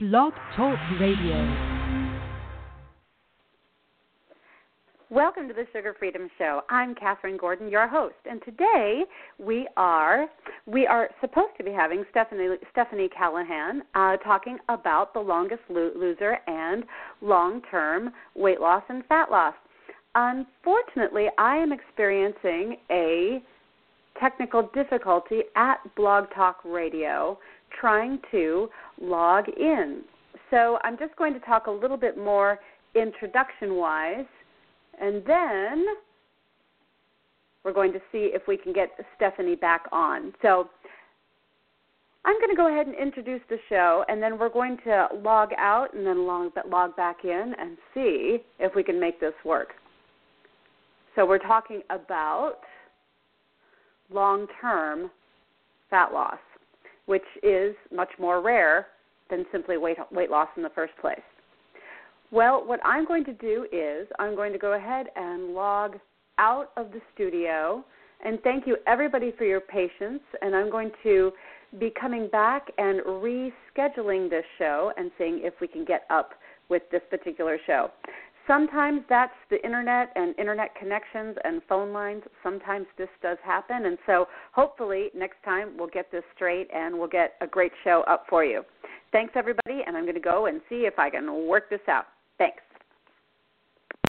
Blog Talk Radio. Welcome to the Sugar Freedom Show. I'm Catherine Gordon, your host, and today we are we are supposed to be having Stephanie Stephanie Calahan uh, talking about the longest lo- loser and long-term weight loss and fat loss. Unfortunately, I am experiencing a technical difficulty at Blog Talk Radio trying to log in. So I'm just going to talk a little bit more introduction wise, and then we're going to see if we can get Stephanie back on. So I'm going to go ahead and introduce the show, and then we're going to log out and then log, log back in and see if we can make this work. So we're talking about long term fat loss which is much more rare than simply weight, weight loss in the first place. Well, what I'm going to do is I'm going to go ahead and log out of the studio. And thank you, everybody, for your patience. And I'm going to be coming back and rescheduling this show and seeing if we can get up with this particular show sometimes that's the internet and internet connections and phone lines. Sometimes this does happen. And so hopefully next time we'll get this straight and we'll get a great show up for you. Thanks, everybody. And I'm going to go and see if I can work this out. Thanks.